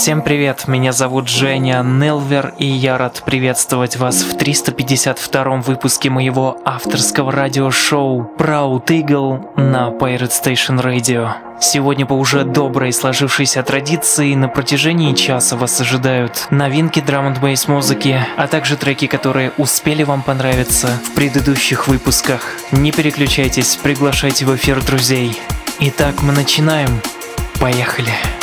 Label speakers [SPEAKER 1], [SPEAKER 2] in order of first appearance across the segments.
[SPEAKER 1] Всем привет, меня зовут Женя Нелвер, и я рад приветствовать вас в 352-м выпуске моего авторского радиошоу Proud Eagle на Pirate Station Radio. Сегодня по уже доброй сложившейся традиции на протяжении часа вас ожидают новинки драм н музыки, а также треки, которые успели вам понравиться в предыдущих выпусках. Не переключайтесь, приглашайте в эфир друзей. Итак, мы начинаем. Поехали.
[SPEAKER 2] disconnected.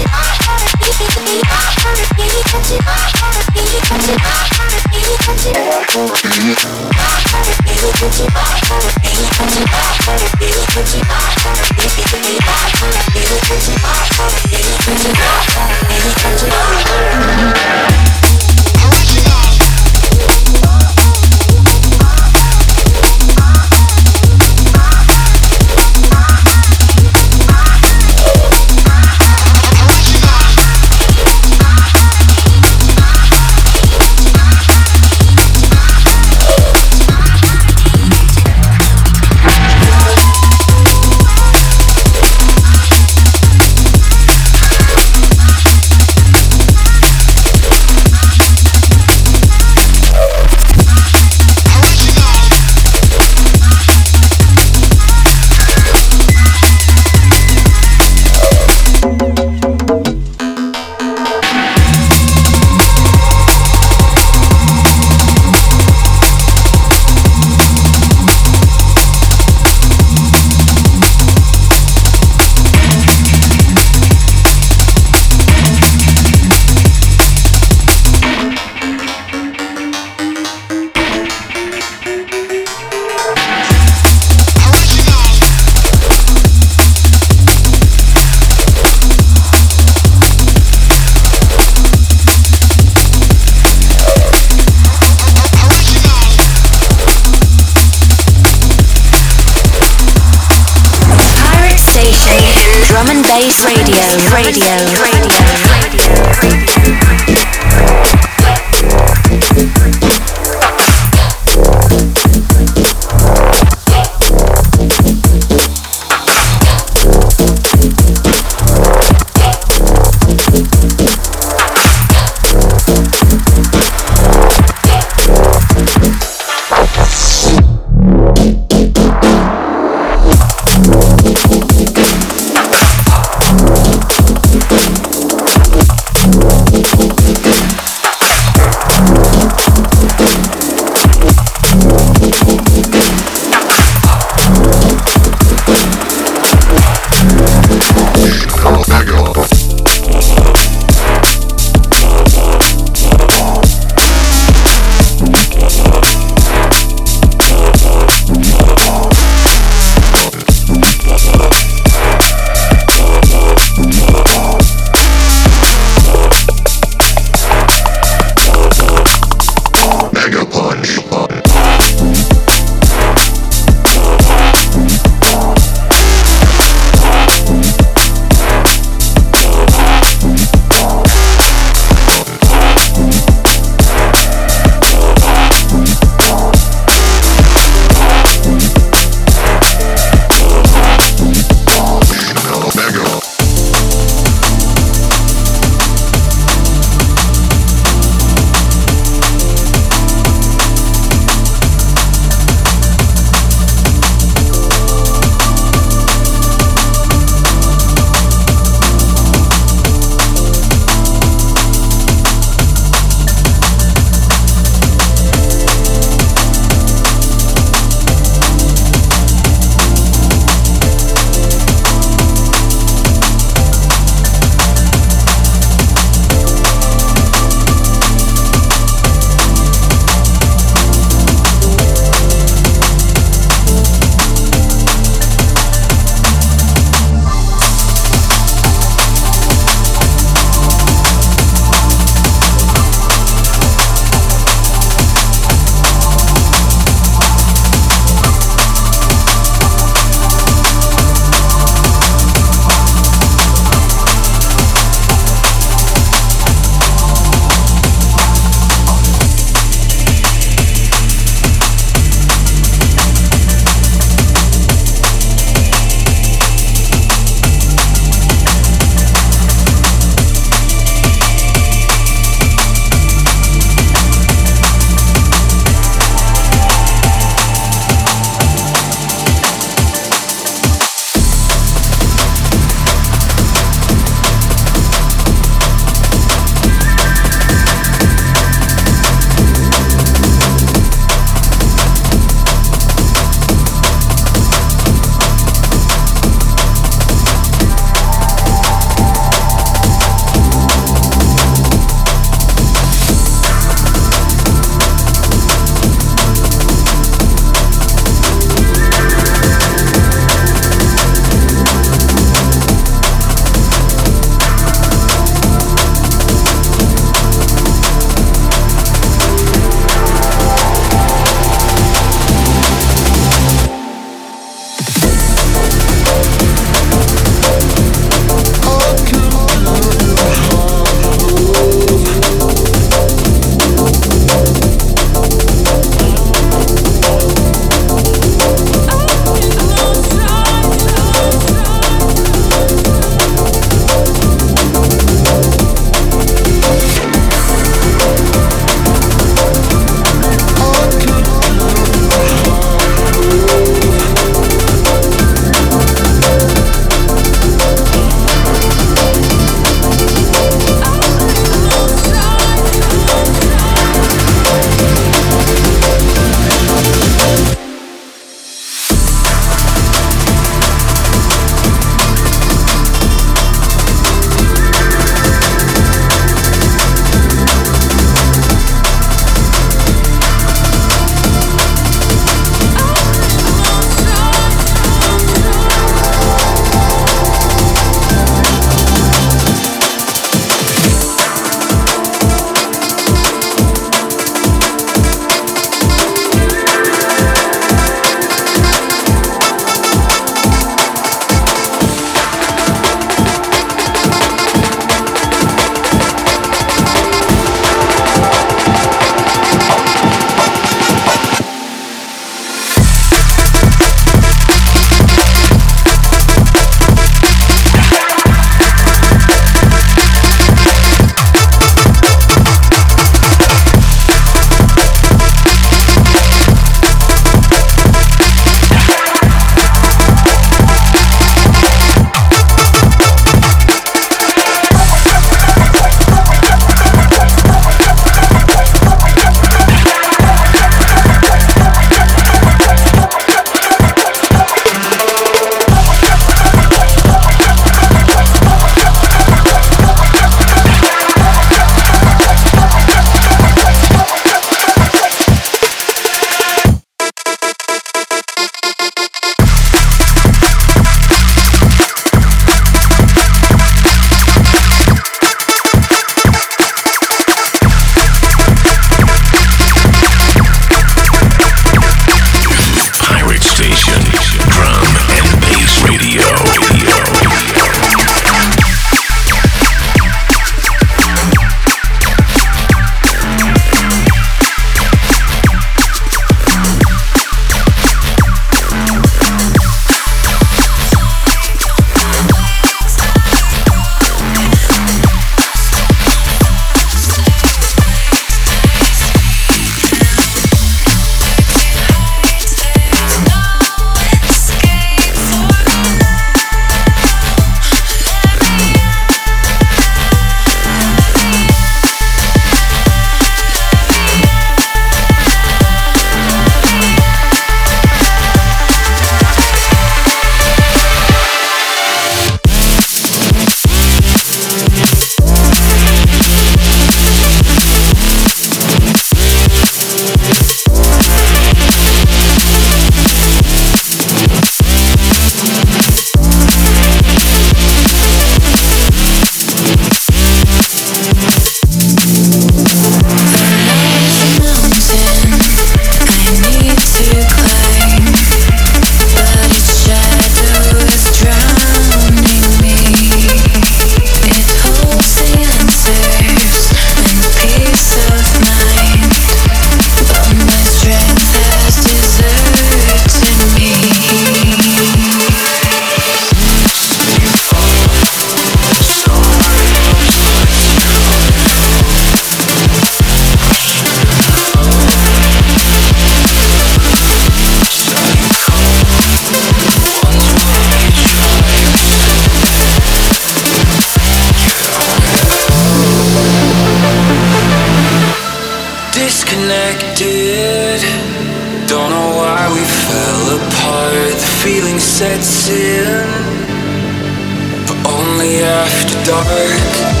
[SPEAKER 2] Dark.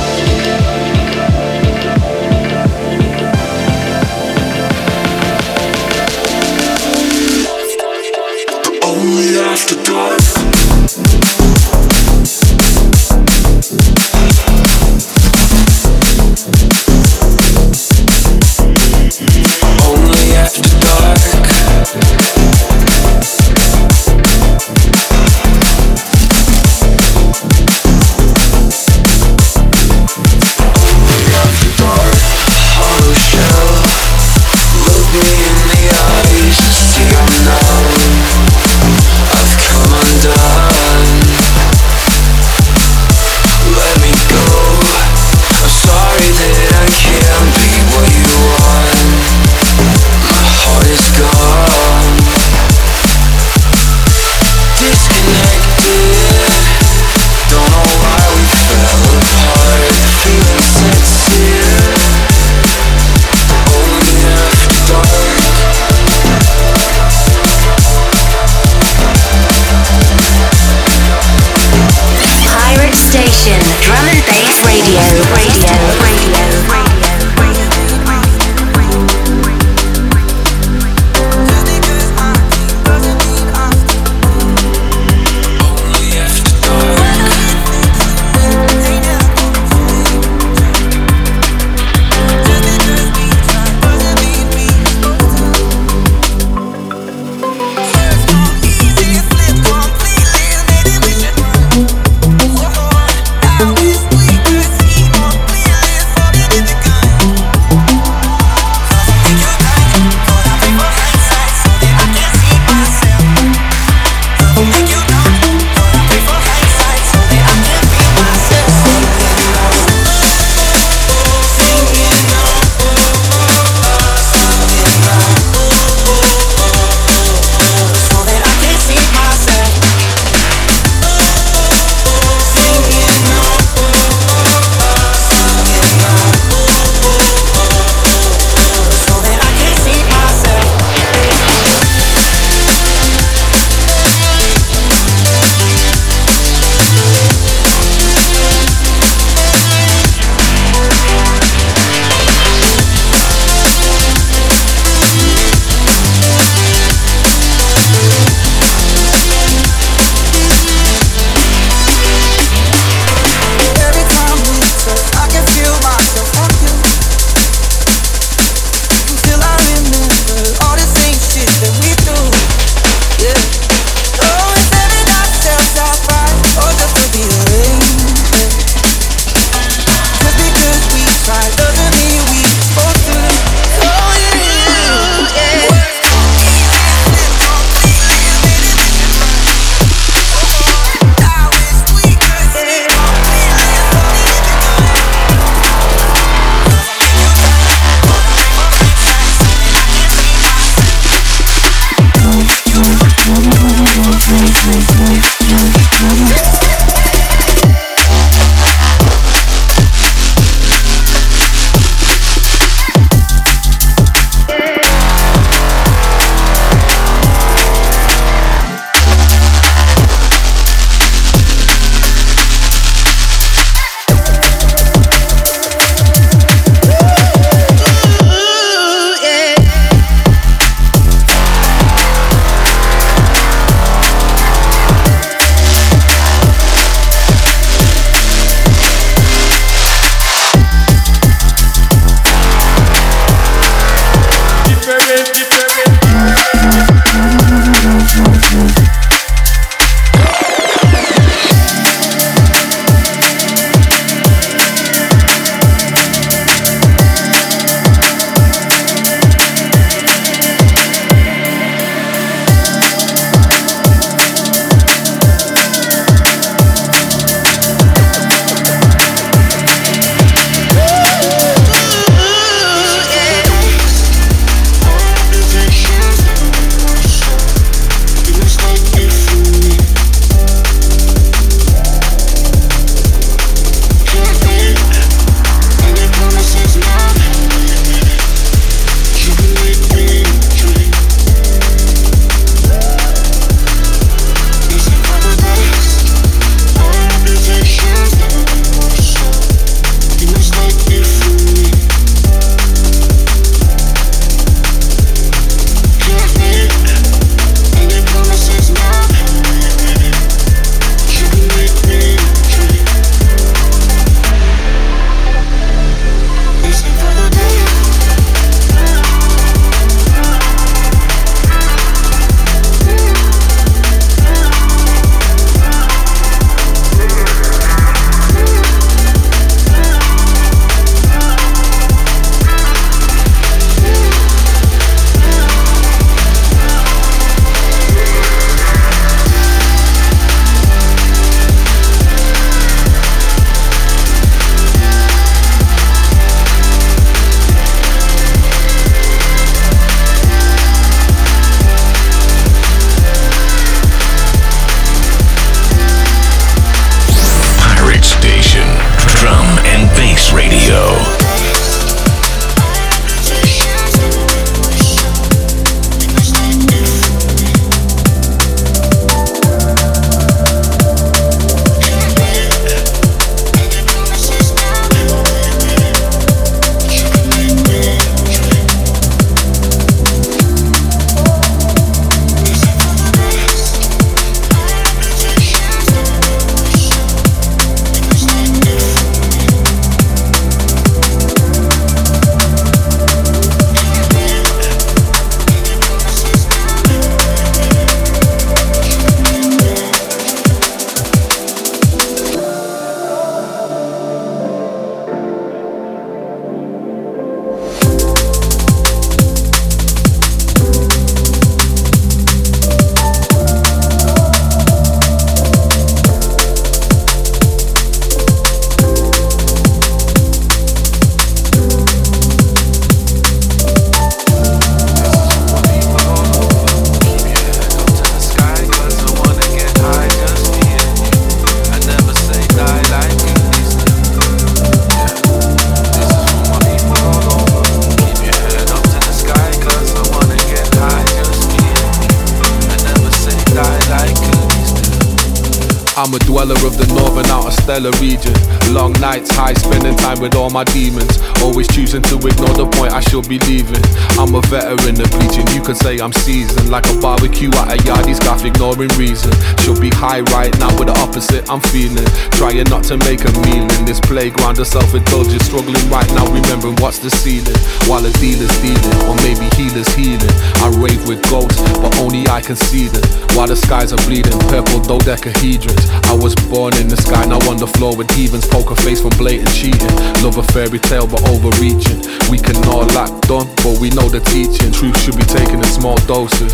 [SPEAKER 3] With all my demons. Always choosing to ignore the point I should be leaving. I'm a veteran of bleaching, you could say I'm seasoned. Like a barbecue at a yardie scarf, ignoring reason. Should be high right now, with the opposite I'm feeling. Trying not to make a meal in this playground of self indulgence. Struggling right now, remembering what's the ceiling. While the dealer's dealing, or maybe healer's healing. I rave with ghosts, but only I can see them. While the skies are bleeding, purple dodecahedrons. I was born in the sky, now on the floor with heathens. Poker face from blatant cheating. Love a fairy tale, but overreaching. We can all act done, but we know the teaching. Truth should be taken in small doses.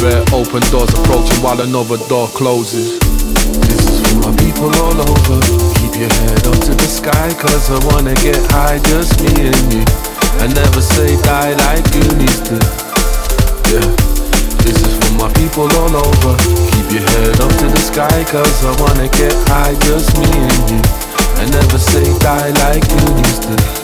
[SPEAKER 3] Bare open doors approaching while another door closes. This is for my people all over. Keep your head up to the sky, cause I wanna get high, just me and you. I never say die like you need to. Yeah. This is for my people all over. Keep your head up to the sky, cause I wanna get high, just me and you. I never say die like you need to.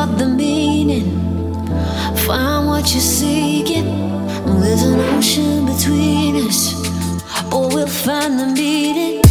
[SPEAKER 4] For the meaning, find what you're seeking. There's an ocean between us, but we'll find the meaning.